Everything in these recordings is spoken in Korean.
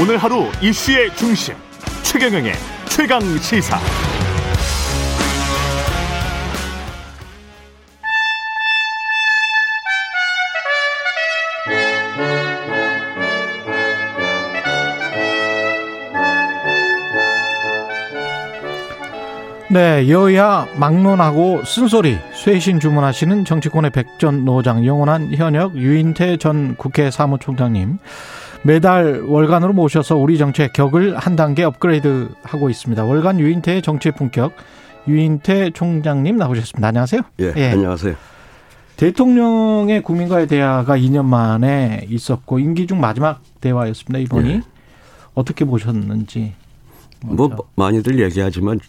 오늘 하루 이슈의 중심 최경영의 최강 시사. 네, 여야 막론하고 쓴소리 쇄신 주문하시는 정치권의 백전 노장 영원한 현역 유인태 전 국회 사무총장님 매달 월간으로 모셔서 우리 정치의 격을 한 단계 업그레이드 하고 있습니다. 월간 유인태의 정치의 품격 유인태 총장님 나오셨습니다. 안녕하세요. 예, 예. 안녕하세요. 대통령의 국민과의 대화가 2년 만에 있었고 임기 중 마지막 대화였습니다. 이번이 예. 어떻게 보셨는지. 먼저. 뭐 많이들 얘기하지만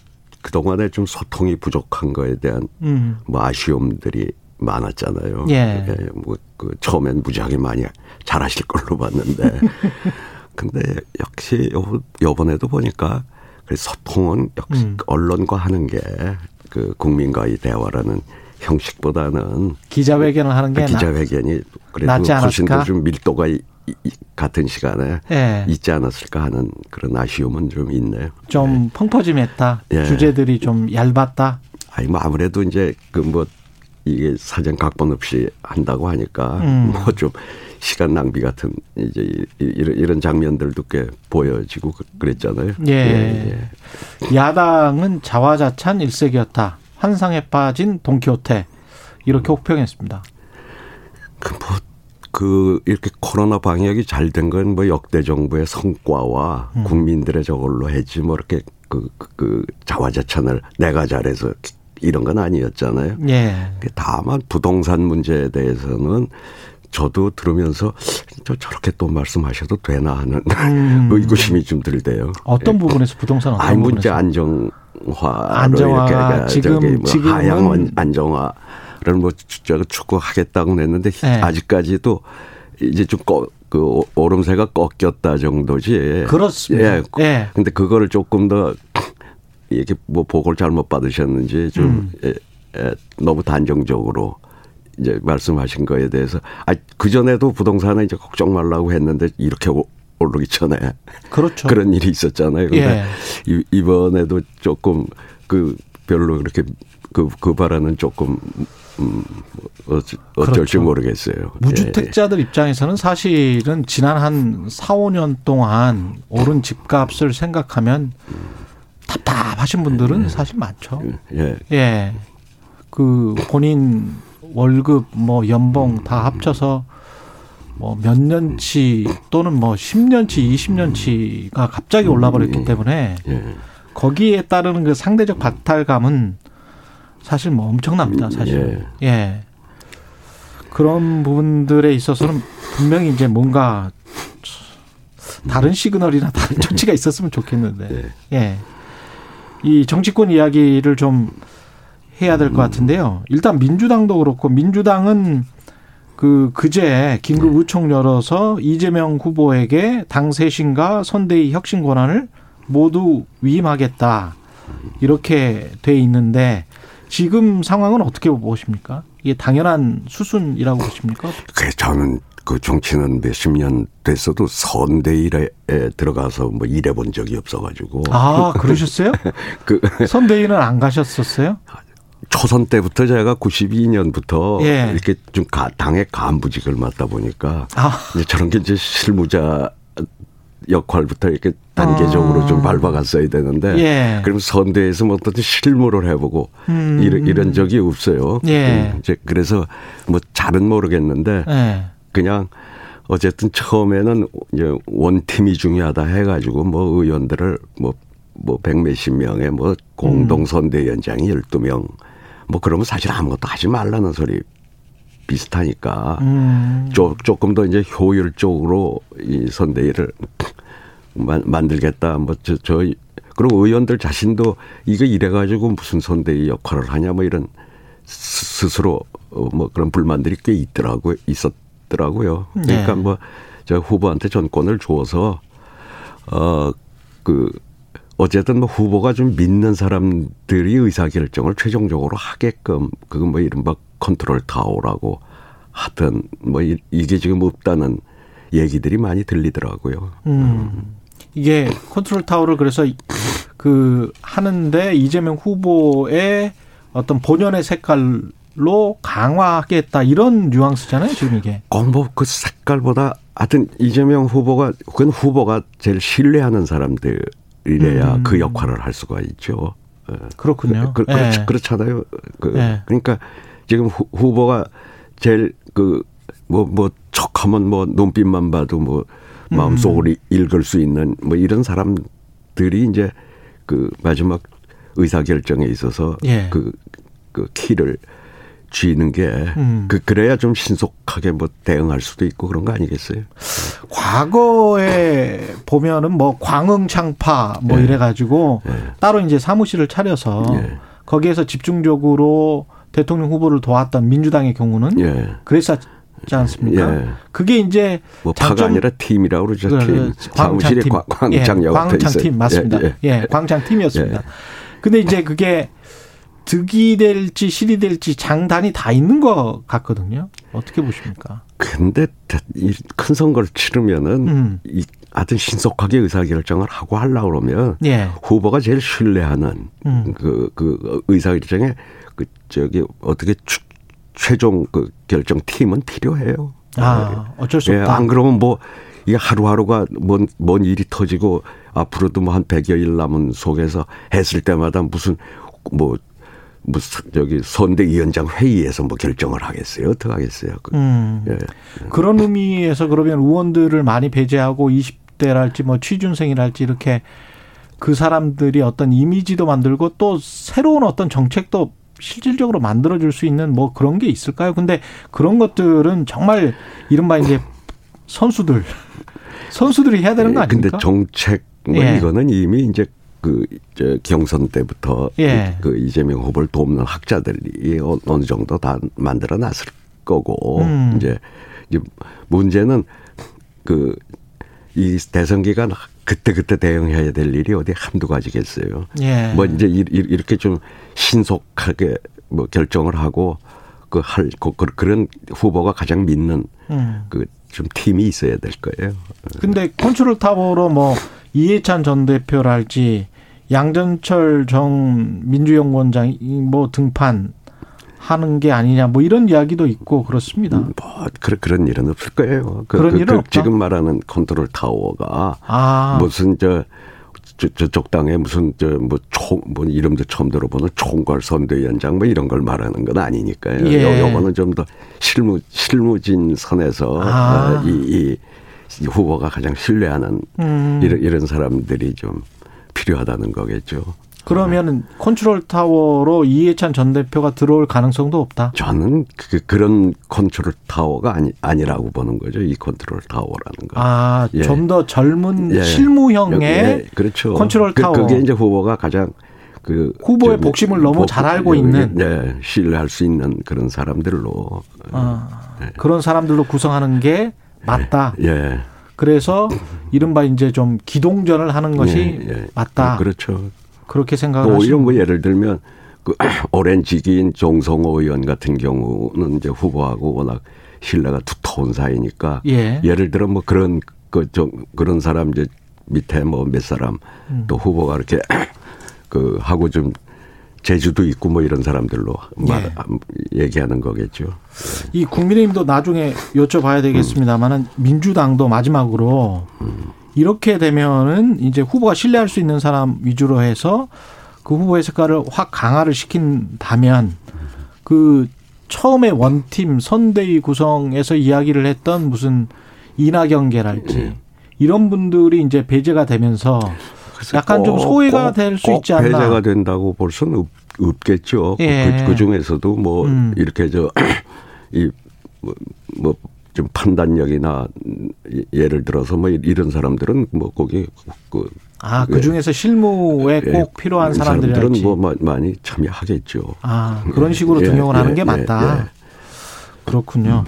그동안에 좀 소통이 부족한 거에 대한 음. 뭐 아쉬움들이 많았잖아요. 예. 뭐그 처음엔 무지하게 많이 잘하실 걸로 봤는데 근데 역시 요, 요번에도 보니까 그 소통은 역시 음. 언론과 하는 게 그 국민과의 대화라는 형식보다는 기자회견을 하는 게 기자회견이 그래도 훨씬 더 좀 밀도가 같은 시간에 예. 있지 않았을까 하는 그런 아쉬움은 좀 있네요. 좀 예. 펑퍼짐했다. 예. 주제들이 좀 얇았다. 아니 뭐 아무래도 이제 그뭐 이게 사전 각본 없이 한다고 하니까 음. 뭐좀 시간 낭비 같은 이제 이런, 이런 장면들도 꽤 보여지고 그, 그랬잖아요. 예. 예. 예. 야당은 자화자찬 일색이었다. 환상에 빠진 동키호테 이렇게 음. 혹평했습니다. 그 뭐 그 이렇게 코로나 방역이 잘 된 건 뭐 역대 정부의 성과와 음. 국민들의 저걸로 했지 뭐 이렇게 그, 그, 그 자화자찬을 내가 잘해서 이런 건 아니었잖아요. 예. 다만 부동산 문제에 대해서는 저도 들으면서 저 저렇게 또 말씀하셔도 되나 하는 음. 의구심이 좀 들대요. 어떤 예. 부분에서 부동산 어떤 아니 문제 안정화 안정화 이렇게 지금 뭐 하향 안정화 뭐 추구하겠다고 했는데 네. 아직까지도 이제 좀 꺼, 그 오름세가 꺾였다 정도지. 그렇습니다. 예. 예. 근데 그거를 조금 더 이렇게 뭐 보고를 잘못 받으셨는지 좀 음. 예, 예, 너무 단정적으로 이제 말씀하신 거에 대해서 아그 전에도 부동산은 이제 걱정 말라고 했는데 이렇게 오르기 전에 그렇죠. 그런 일이 있었잖아요. 근데 예. 이번에도 조금 그 별로 그렇게 그, 그 발언은 조금 음, 어쩔, 어쩔지 그렇죠. 모르겠어요. 무주택자들 예. 입장에서는 사실은 지난 한 4, 5년 동안 오른 집값을 생각하면 답답하신 분들은 예. 사실 많죠. 예. 예. 그 본인 월급 뭐 연봉 다 합쳐서 뭐 몇 년치 또는 뭐 10년치, 20년치가 갑자기 올라 버렸기 음. 때문에 예. 거기에 따르는 그 상대적 박탈감은 사실 뭐 엄청납니다, 사실. 예. 예. 그런 부분들에 있어서는 분명히 이제 뭔가 다른 시그널이나 다른 조치가 있었으면 좋겠는데. 네. 예. 이 정치권 이야기를 좀 해야 될 것 같은데요. 일단 민주당도 그렇고 민주당은 그 그제 긴급 네. 의총 열어서 이재명 후보에게 당 쇄신과 선대위 혁신 권한을 모두 위임하겠다. 이렇게 돼 있는데 지금 상황은 어떻게 보십니까? 이게 당연한 수순이라고 보십니까? 그래 저는 그 정치는 몇십 년 됐어도 선대일에 들어가서 뭐 일해본 적이 없어가지고. 아 그러셨어요? 그 선대일은 안 가셨었어요? 초선 때부터 제가 92년부터 예. 이렇게 좀 당의 간부직을 맡다 보니까 아. 저런 게 이제 실무자 역할부터 이렇게 단계적으로 아. 좀 밟아갔어야 되는데 예. 그럼 선대에서 뭐 어떤 실무를 해보고 음. 이런, 이런 적이 없어요. 예. 음, 이제 그래서 뭐 잘은 모르겠는데 예. 그냥 어쨌든 처음에는 이제 원팀이 중요하다 해가지고 뭐 의원들을 뭐, 뭐 백몇십 명의 뭐 공동선대위원장이 열두 명 뭐 그러면 사실 아무것도 하지 말라는 소리 비슷하니까 음. 조, 조금 더 이제 효율적으로 이 선대위를 만들겠다. 뭐, 저, 저, 그리고 의원들 자신도 이거 이래가지고 무슨 선대위 역할을 하냐 뭐 이런 스스로 어, 뭐 그런 불만들이 꽤 있더라고요. 있었더라고요. 네. 그러니까 뭐, 저 후보한테 전권을 주어서, 어, 그, 어쨌든 뭐 후보가 좀 믿는 사람들이 의사결정을 최종적으로 하게끔, 그건 뭐 이른바 컨트롤 타워라고 하던 뭐 이 게 지금 없다는 얘기들이 많이 들리더라고요. 음. 이게 컨트롤 타워를 그래서 그 하는데 이재명 후보의 어떤 본연의 색깔로 강화하겠다 이런 뉘앙스잖아요 지금 이게. 꼭뭐그 색깔보다 하여튼 이재명 후보가 그건 후보가 제일 신뢰하는 사람들 이래야 음. 그 역할을 할 수가 있죠. 예. 그렇군요. 그, 그, 네. 그렇잖아요. 그, 네. 그러니까 지금 후, 후보가 제일 그 뭐뭐 뭐 척하면 뭐 눈빛만 봐도 뭐 마음속으로 음. 읽을 수 있는 뭐 이런 사람들이 이제 그 마지막 의사 결정에 있어서 예. 그, 그 키를 쥐는 게, 음. 그, 그래야 좀 신속하게 뭐 대응할 수도 있고 그런 거 아니겠어요? 과거에 보면은 뭐 광흥창파 뭐 예. 이래가지고 예. 따로 이제 사무실을 차려서 예. 거기에서 집중적으로 대통령 후보를 도왔던 민주당의 경우는 예. 그랬었지 않습니까? 예. 그게 이제 뭐 파가 아니라 팀이라고 그러죠. 그, 팀. 사무실에 광장 예, 광장팀 맞습니다. 예, 예. 예 광장팀이었습니다. 예. 근데 이제 그게 득이 될지 실이 될지 장단이 다 있는 것 같거든요. 어떻게 보십니까? 근데 큰 선거를 치르면은 음. 이 하여튼 신속하게 의사결정을 하고 하려고 그러면 예. 후보가 제일 신뢰하는 음. 그, 그 의사결정에 그 저기 어떻게 추, 최종 그 결정 팀은 필요해요. 아, 어쩔 수 예, 없다. 예, 안 그러면 뭐 이게 하루하루가 뭔, 뭔 일이 터지고 앞으로도 뭐 한 100여 일 남은 속에서 했을 때마다 무슨 뭐 무슨 저기 선대위원장 회의에서 뭐 결정을 하겠어요? 어떻게 하겠어요? 그, 음. 예. 그런 의미에서 그러면 의원들을 많이 배제하고 20대랄지 뭐 취준생이랄지 이렇게 그 사람들이 어떤 이미지도 만들고 또 새로운 어떤 정책도 실질적으로 만들어줄 수 있는 뭐 그런 게 있을까요? 근데 그런 것들은 정말 이른바 이제 선수들 선수들이 해야 되는 거 예, 아닙니까? 근데 정책 뭐 예. 이거는 이미 이제 그 이제 경선 때부터 예. 그 이재명 후보를 돕는 학자들이 어느 정도 다 만들어 놨을 거고 음. 이제 이제 문제는 그 이 대선 기간 그때 그때 대응해야 될 일이 어디 한두 가지겠어요. 예. 뭐 이제 이렇게 좀 신속하게 뭐 결정을 하고 그 할 그, 그, 그런 후보가 가장 믿는 음. 그좀 팀이 있어야 될 거예요. 근데 컨트롤 타워로 뭐 이해찬 전 대표랄지 양전철 정 민주연구원장 이뭐 등판 하는 게 아니냐 뭐 이런 이야기도 있고 그렇습니다. 뭐 그런 그런 일은 없을 거예요. 그, 그런 그, 일은 그? 지금 말하는 컨트롤 타워가 아. 무슨 저, 저 저쪽 당에 무슨 저뭐총뭐 이름도 처음 들어보는 총괄 선대위원장 뭐 이런 걸 말하는 건 아니니까요. 예. 요, 요거는 좀 더 실무 실무진 선에서 아. 이, 이, 이 후보가 가장 신뢰하는 음. 이런 이런 사람들이 좀 필요하다는 거겠죠. 그러면 컨트롤 타워로 이해찬 전 대표가 들어올 가능성도 없다. 저는 그, 그런 컨트롤 타워가 아니 아니라고 보는 거죠. 이 컨트롤 타워라는 거. 아, 예. 좀더 젊은 예. 실무형의 예. 그렇죠. 컨트롤 그, 타워. 그, 게 이제 후보가 가장 그 후보의 복심을 너무 복, 잘 알고 있는 네, 신뢰할 수 있는 그런 사람들로 아, 네. 그런 사람들로 구성하는 게 맞다. 예. 그래서 이른바 이제 좀 기동전을 하는 것이 예, 예. 맞다. 그렇죠. 그렇게 생각을 오히려 뭐 예를 들면 그 오랜 직인 종성호 의원 같은 경우는 이제 후보하고 워낙 신뢰가 두터운 사이니까 예. 를 들어 뭐 그런 그 좀 그런 사람 이제 밑에 뭐 몇 사람 음. 또 후보가 이렇게 그 하고 좀 제주도 있고 뭐 이런 사람들로 네. 얘기하는 거겠죠. 이 국민의힘도 나중에 여쭤봐야 되겠습니다만은 음. 민주당도 마지막으로 음. 이렇게 되면은 이제 후보가 신뢰할 수 있는 사람 위주로 해서 그 후보의 색깔을 확 강화를 시킨다면 그 처음에 원팀 선대위 구성에서 이야기를 했던 무슨 이낙연계랄지 네. 이런 분들이 이제 배제가 되면서 약간 좀 소외가 될 수 있지 않나. 배제가 된다고 볼 수는 없, 없겠죠. 예. 그, 그, 중에서도 뭐 음. 이렇게 저 이 뭐, 뭐, 좀 판단력이나 예를 들어서 뭐 이런 사람들은 뭐 거기 그 아, 그 중에서 실무에 예, 꼭 필요한 사람들은 뭐 많이 참여하겠죠. 아, 그런 식으로 예, 등용을 예, 하는 게 맞다. 예, 그렇군요.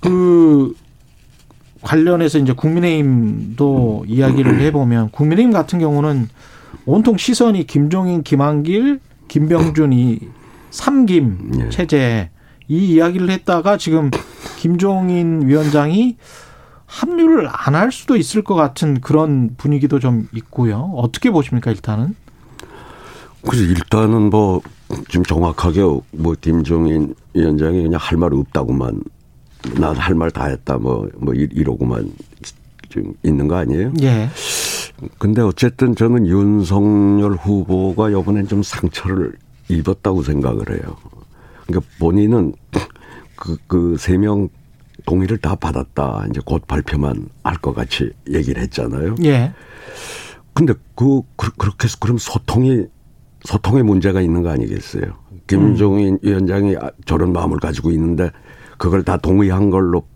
그 관련해서 이제 국민의힘도 이야기를 해보면 국민의힘 같은 경우는 온통 시선이 김종인, 김한길, 김병준 이 삼김 예. 체제 이 이야기를 했다가 지금 김종인 위원장이 합류를 안 할 수도 있을 것 같은 그런 분위기도 좀 있고요. 어떻게 보십니까, 일단은? 그래서 일단은 뭐, 지금 정확하게 뭐, 김종인 위원장이 그냥 할 말 없다고만, 난 할 말 다 했다, 뭐, 뭐, 이러고만 지금 있는 거 아니에요? 예. 근데 어쨌든 저는 윤석열 후보가 이번엔 좀 상처를 입었다고 생각을 해요. 그러니까 본인은 그, 그 세 명 동의를 다 받았다. 이제 곧 발표만 할 것 같이 얘기를 했잖아요. 예. 근데 그, 그, 그렇게 해서 그럼 소통이, 소통에 문제가 있는 거 아니겠어요? 김종인 음. 위원장이 저런 마음을 가지고 있는데 그걸 다 동의한 걸로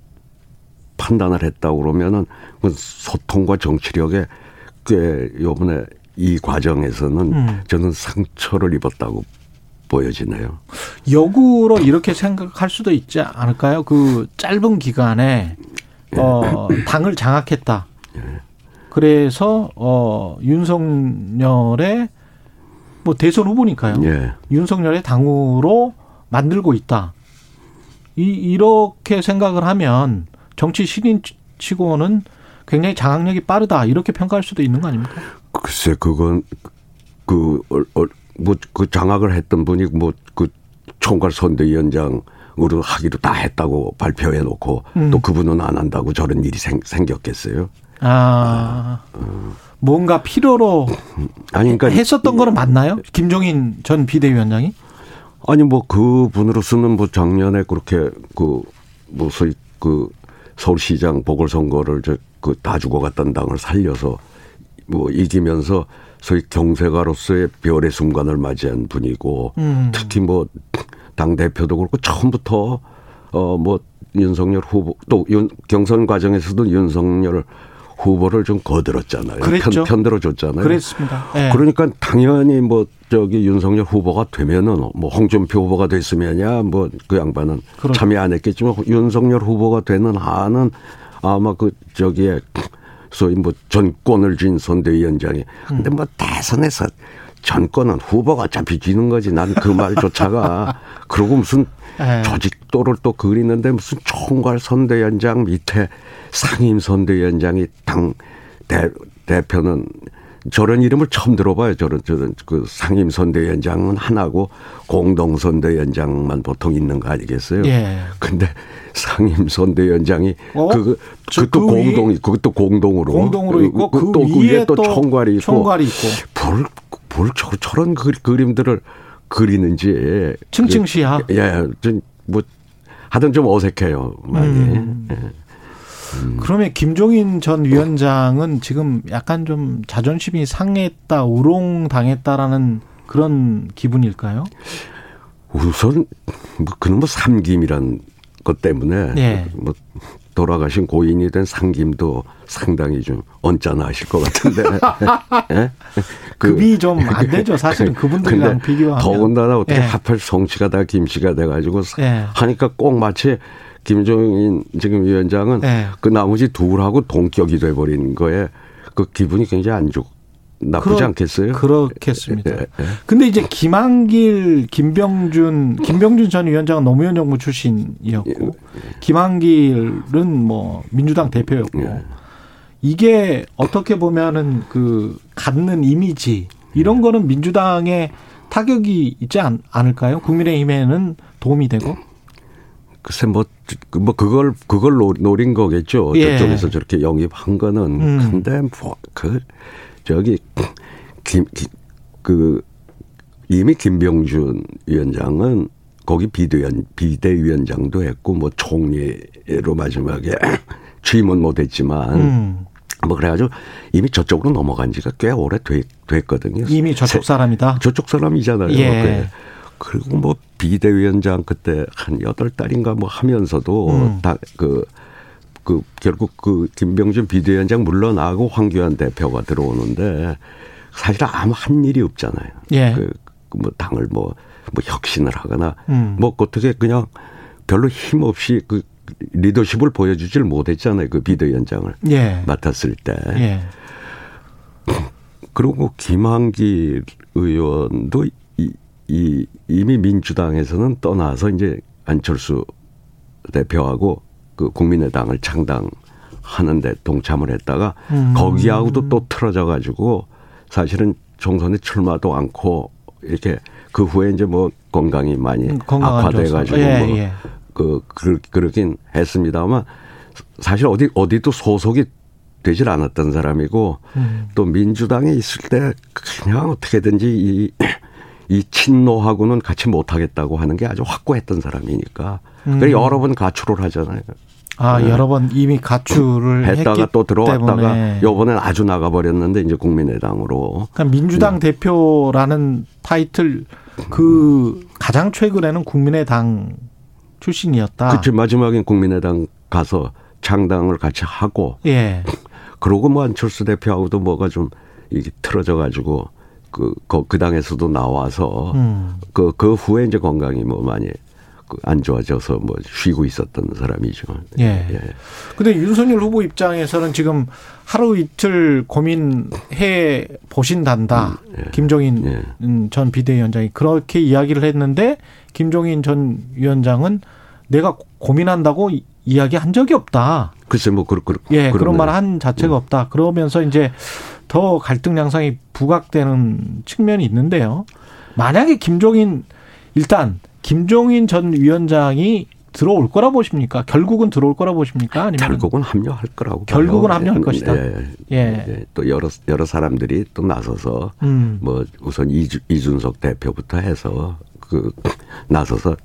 판단을 했다고 그러면은 그 소통과 정치력에 꽤 요번에 이 과정에서는 음. 저는 상처를 입었다고 보여지네요. 역으로 이렇게 생각할 수도 있지 않을까요? 그 짧은 기간에 어, 당을 장악했다. 예. 그래서 어, 윤석열의 뭐 대선 후보니까요. 예. 윤석열의 당으로 만들고 있다. 이 이렇게 생각을 하면 정치 신인 치고는 굉장히 장악력이 빠르다 이렇게 평가할 수도 있는 거 아닙니까? 글쎄 그건 그 뭐 그 장악을 했던 분이 뭐 그 총괄 선대위원장 으로 하기로 다 했다고 발표해 놓고 음. 또 그분은 안 한다고 저런 일이 생, 생겼겠어요? 아. 어. 뭔가 필요로 아니 그러니까 했었던 거는 맞나요? 김종인 전 비대위원장이? 아니 뭐 그분으로서는 뭐 작년에 그렇게 그 뭐 소위 그 서울시장 보궐선거를 저그다 죽어갔던 당을 살려서 뭐 이기면서 소위 경세가로서의 별의 순간을 맞이한 분이고 음. 특히 뭐 당 대표도 그렇고 처음부터 어뭐 윤석열 후보 또 윤, 경선 과정에서도 윤석열 후보를 좀 거들었잖아요. 그랬죠. 편, 들어줬잖아요 그랬습니다. 네. 그러니까 당연히 뭐 저기 윤석열 후보가 되면은 뭐 홍준표 후보가 됐으면야 뭐 그 양반은 그렇죠. 참여 안 했겠지만 윤석열 후보가 되는 한은 아마 그 저기에 소위 뭐 전권을 쥔 선대위원장이. 근데 뭐 대선에서 전권은 후보가 어차피 쥐는 거지. 난 그 말조차가. 그러고 무슨 네. 조직 도를 또 그리는데 무슨 총괄 선대위원장 밑에 상임 선대위원장이 당 대, 대표는 저런 이름을 처음 들어봐요. 저런 저런 그 상임 선대위원장은 하나고 공동 선대위원장만 보통 있는 거 아니겠어요? 예. 근데 상임 선대위원장이 어? 그 그것도 그 공동이 그것도 공동으로 공동으로 있고 그, 또 그 위에 또 총괄이 있고 총괄이 있고 뭘, 저, 저런 그, 그림들을 그리는지 층층시야. 그, 예, 좀뭐 하여튼 좀 어색해요. 많이. 음. 예. 음. 그러면 김종인 전 위원장은 지금 약간 좀 자존심이 상했다, 우롱 당했다라는 그런 기분일까요? 우선 뭐 그놈의 삼김이란 것 때문에 네. 뭐 돌아가신 고인이 된 상김도 상당히 좀 언짢아하실 것 같은데. 네? 그, 급이 좀 안 되죠. 사실은 그분들이랑 비교하면. 더군다나 어떻게 네. 하필 성씨가 다 김씨가 돼가지고 네. 하니까 꼭 마치 김종인 지금 위원장은 네. 그 나머지 둘하고 동격이 돼버린 거에 그 기분이 굉장히 안 좋고 나쁘지 그렇, 않겠어요? 그렇겠습니다. 예, 예. 근데 이제 김한길, 김병준, 김병준 전 위원장은 노무현 정부 출신이었고 예. 김한길은 뭐 민주당 대표였고 예. 이게 어떻게 보면은 그 갖는 이미지 이런 거는 민주당에 타격이 있지 않, 않을까요? 국민의힘에는 도움이 되고? 글쎄 뭐, 뭐 그걸 그걸 노린 거겠죠. 예. 저쪽에서 저렇게 영입한 거는 음. 근데 뭐그 저기 김, 그 이미 김병준 위원장은 거기 비대위원 비대위원장도 했고 뭐 총리로 마지막에 취임은 못했지만 음. 뭐 그래가지고 이미 저쪽으로 넘어간 지가 꽤 오래 됐, 됐거든요. 이미 저쪽 사람이다. 저쪽 사람이잖아요. 예. 그리고 뭐 비대위원장 그때 한 여덟 달인가 뭐 하면서도 음. 다그 그 결국 그 김병준 비대위원장 물러나고 황교안 대표가 들어오는데 사실 아무 한 일이 없잖아요. 예. 그, 그뭐 당을 뭐, 뭐 혁신을 하거나 음. 뭐 어떻게 그냥 별로 힘 없이 그 리더십을 보여주질 못했잖아요. 그 비대위원장을 예. 맡았을 때. 예. 그리고 김한길 의원도 이, 이, 이미 민주당에서는 떠나서 이제 안철수 대표하고 그 국민의당을 창당한 하는데 동참을 했다가 음. 거기하고도 또 틀어져 가지고 사실은 총선에 출마도 않고 이렇게 그 후에 이제 뭐 건강이 많이 음, 악화돼 가지고 예, 뭐 예. 그, 그 그러긴 했습니다만 사실 어디 어디도 소속이 되질 않았던 사람이고 음. 또 민주당에 있을 때 그냥 어떻게든지 이, 이 친노하고는 같이 못하겠다고 하는 게 아주 확고했던 사람이니까 음. 그래 여러 번 가출을 하잖아요. 아 네. 여러 번 이미 가출을 했다가 또 들어왔다가 요번엔 아주 나가버렸는데 이제 국민의당으로. 그러니까 민주당 네. 대표라는 타이틀 그 가장 최근에는 국민의당 출신이었다. 그치 마지막엔 국민의당 가서 창당을 같이 하고. 예. 그러고 뭐 안철수 대표하고도 뭐가 좀 이게 틀어져 가지고 그, 그, 그 당에서도 나와서 음. 그, 그 후에 이제 건강이 뭐 많이 그안 좋아져서 뭐 쉬고 있었던 사람이죠. 예. 예. 근데 윤석열 후보 입장에서는 지금 하루 이틀 고민해 보신단다. 음, 예. 김종인 예. 음, 전 비대위원장이 그렇게 이야기를 했는데 김종인 전 위원장은 내가 고민한다고 이야기한 적이 없다. 글쎄 뭐 그런 그런 예 그런 말 한 자체가 음. 없다. 그러면서 이제 더 갈등 양상이 부각되는 측면이 있는데요. 만약에 김종인 일단 김종인 전 위원장이 들어올 거라 보십니까? 결국은 들어올 거라 보십니까? 아니면 결국은 합류할 거라고 결국은 봐요. 합류할 것이다. 예. 예. 예. 또 여러 여러 사람들이 또 나서서 음. 뭐 우선 이주, 이준석 대표부터 해서 그 나서서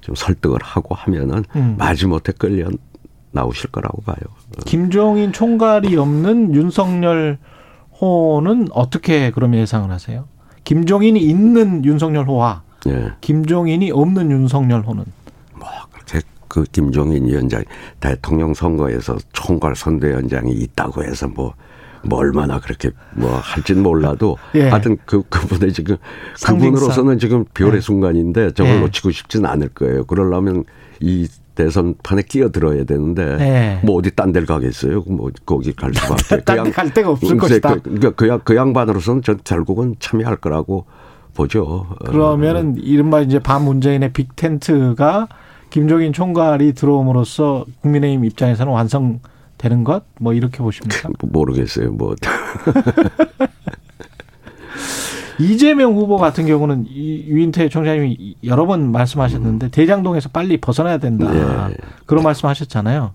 좀 설득을 하고 하면은 음. 마지못해 끌려 나오실 거라고 봐요. 김종인 총괄이 없는 윤석열 호는 어떻게 그러면 예상을 하세요? 김종인이 있는 윤석열 호와 예. 김종인이 없는 윤석열 호는 뭐 그렇게 그 김종인 위원장 대통령 선거에서 총괄 선대위원장이 있다고 해서 뭐뭐 얼마나 그렇게 뭐 할진 몰라도 예. 하여튼 그 그분의 지금 그분으로서는 지금 별의 예. 순간인데 저걸 예. 놓치고 싶지는 않을 거예요. 그러려면 이 대선판에 끼어들어야 되는데 예. 뭐 어디 딴 데를 가겠어요? 뭐 거기 갈 수밖에. 딴갈 데가 없을 것이다. 그, 그러니까 그, 그 양반으로서는 전 결국은 참여할 거라고 보죠. 그러면은 어. 이른바 이제 반 문재인의 빅텐트가 김종인 총괄이 들어옴으로써 국민의힘 입장에서는 완성 되는 것? 뭐 이렇게 보십니까? 모르겠어요. 뭐. 이재명 후보 같은 경우는 유인태 총장님이 여러 번 말씀하셨는데 음. 대장동에서 빨리 벗어나야 된다. 예. 그런 말씀하셨잖아요.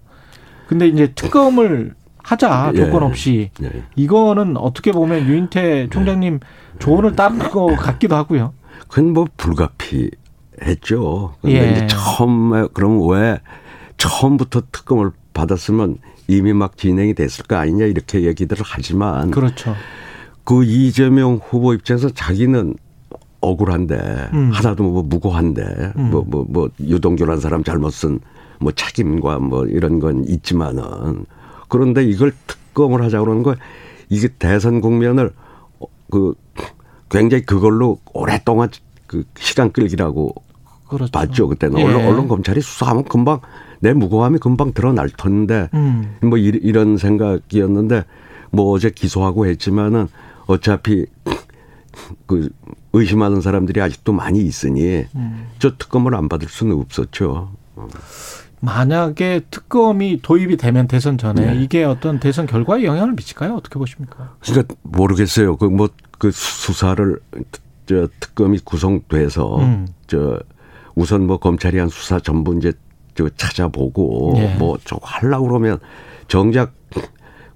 근데 이제 특검을 하자 예. 조건 없이 예. 이거는 어떻게 보면 유인태 총장님 조언을 따른 것 같기도 하고요. 그건 뭐 불가피했죠. 근데 예. 이제 처음에 그럼 왜 처음부터 특검을 받았으면 이미 막 진행이 됐을 거 아니냐 이렇게 얘기들을 하지만 그렇죠. 그 이재명 후보 입장에서 자기는 억울한데 음. 하나도 뭐 무고한데 뭐뭐뭐 음. 뭐, 뭐 유동규란 사람 잘못 쓴 뭐 책임과 뭐 이런 건 있지만은 그런데 이걸 특검을 하자 그러는 거 이게 대선 국면을 그 굉장히 그걸로 오랫동안 그 시간 끌기라고 그렇죠. 봤죠 그때는 예. 언론, 언론 검찰이 수사하면 금방 내 무고함이 금방 드러날 텐데 음. 뭐 이, 런 생각이었는데 뭐 어제 기소하고 했지만은 어차피 그 의심하는 사람들이 아직도 많이 있으니 음. 저 특검을 안 받을 수는 없었죠. 만약에 특검이 도입이 되면 대선 전에 네. 이게 어떤 대선 결과에 영향을 미칠까요? 어떻게 보십니까? 그러니까 모르겠어요. 그 뭐그 뭐 수사를 저 특검이 구성돼서 음. 저 우선 뭐 검찰이 한 수사 전부 이제 저 찾아보고 예. 뭐좀 하려고 그러면 정작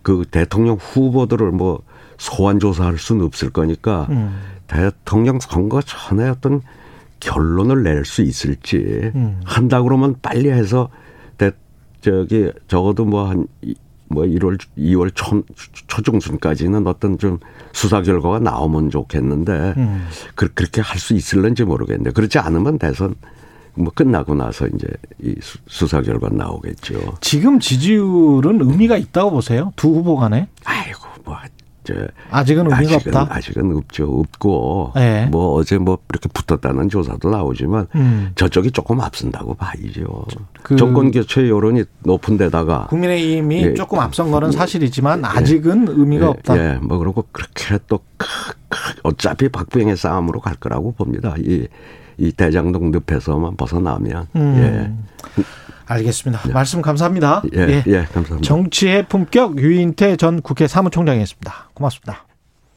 그 대통령 후보들을 뭐 소환 조사할 수는 없을 거니까 음. 대통령 선거 전에 어떤 결론을 낼 수 있을지 음. 한다 그러면 빨리 해서 대 저기 적어도 뭐한뭐 1월 2월 초, 초중순까지는 어떤 좀 수사 결과가 나오면 좋겠는데 음. 그, 그렇게 할 수 있을런지 모르겠는데 그렇지 않으면 대선 뭐 끝나고 나서 이제 이 수사 결과 나오겠죠. 지금 지지율은 의미가 있다고 보세요? 두 후보 간에? 뭐. 저 아직은 의미가 아직은, 없다. 아직은 없죠. 없고 네. 뭐 어제 뭐 이렇게 붙었다는 조사도 나오지만 음. 저쪽이 조금 앞선다고 봐야죠. 그 정권 교체 여론이 높은 데다가 국민의힘이 예. 조금 앞선 거는 사실이지만 예. 아직은 예. 의미가 예. 없다. 예. 뭐 그러고 그렇게 또 어차피 박빙의 싸움으로 갈 거라고 봅니다. 이 이 대장동 늪에서만 벗어나면 음. 예. 알겠습니다. 예. 말씀 감사합니다. 예, 예, 예 감사합니다. 정치의 품격 유인태 전 국회 사무총장이었습니다. 고맙습니다.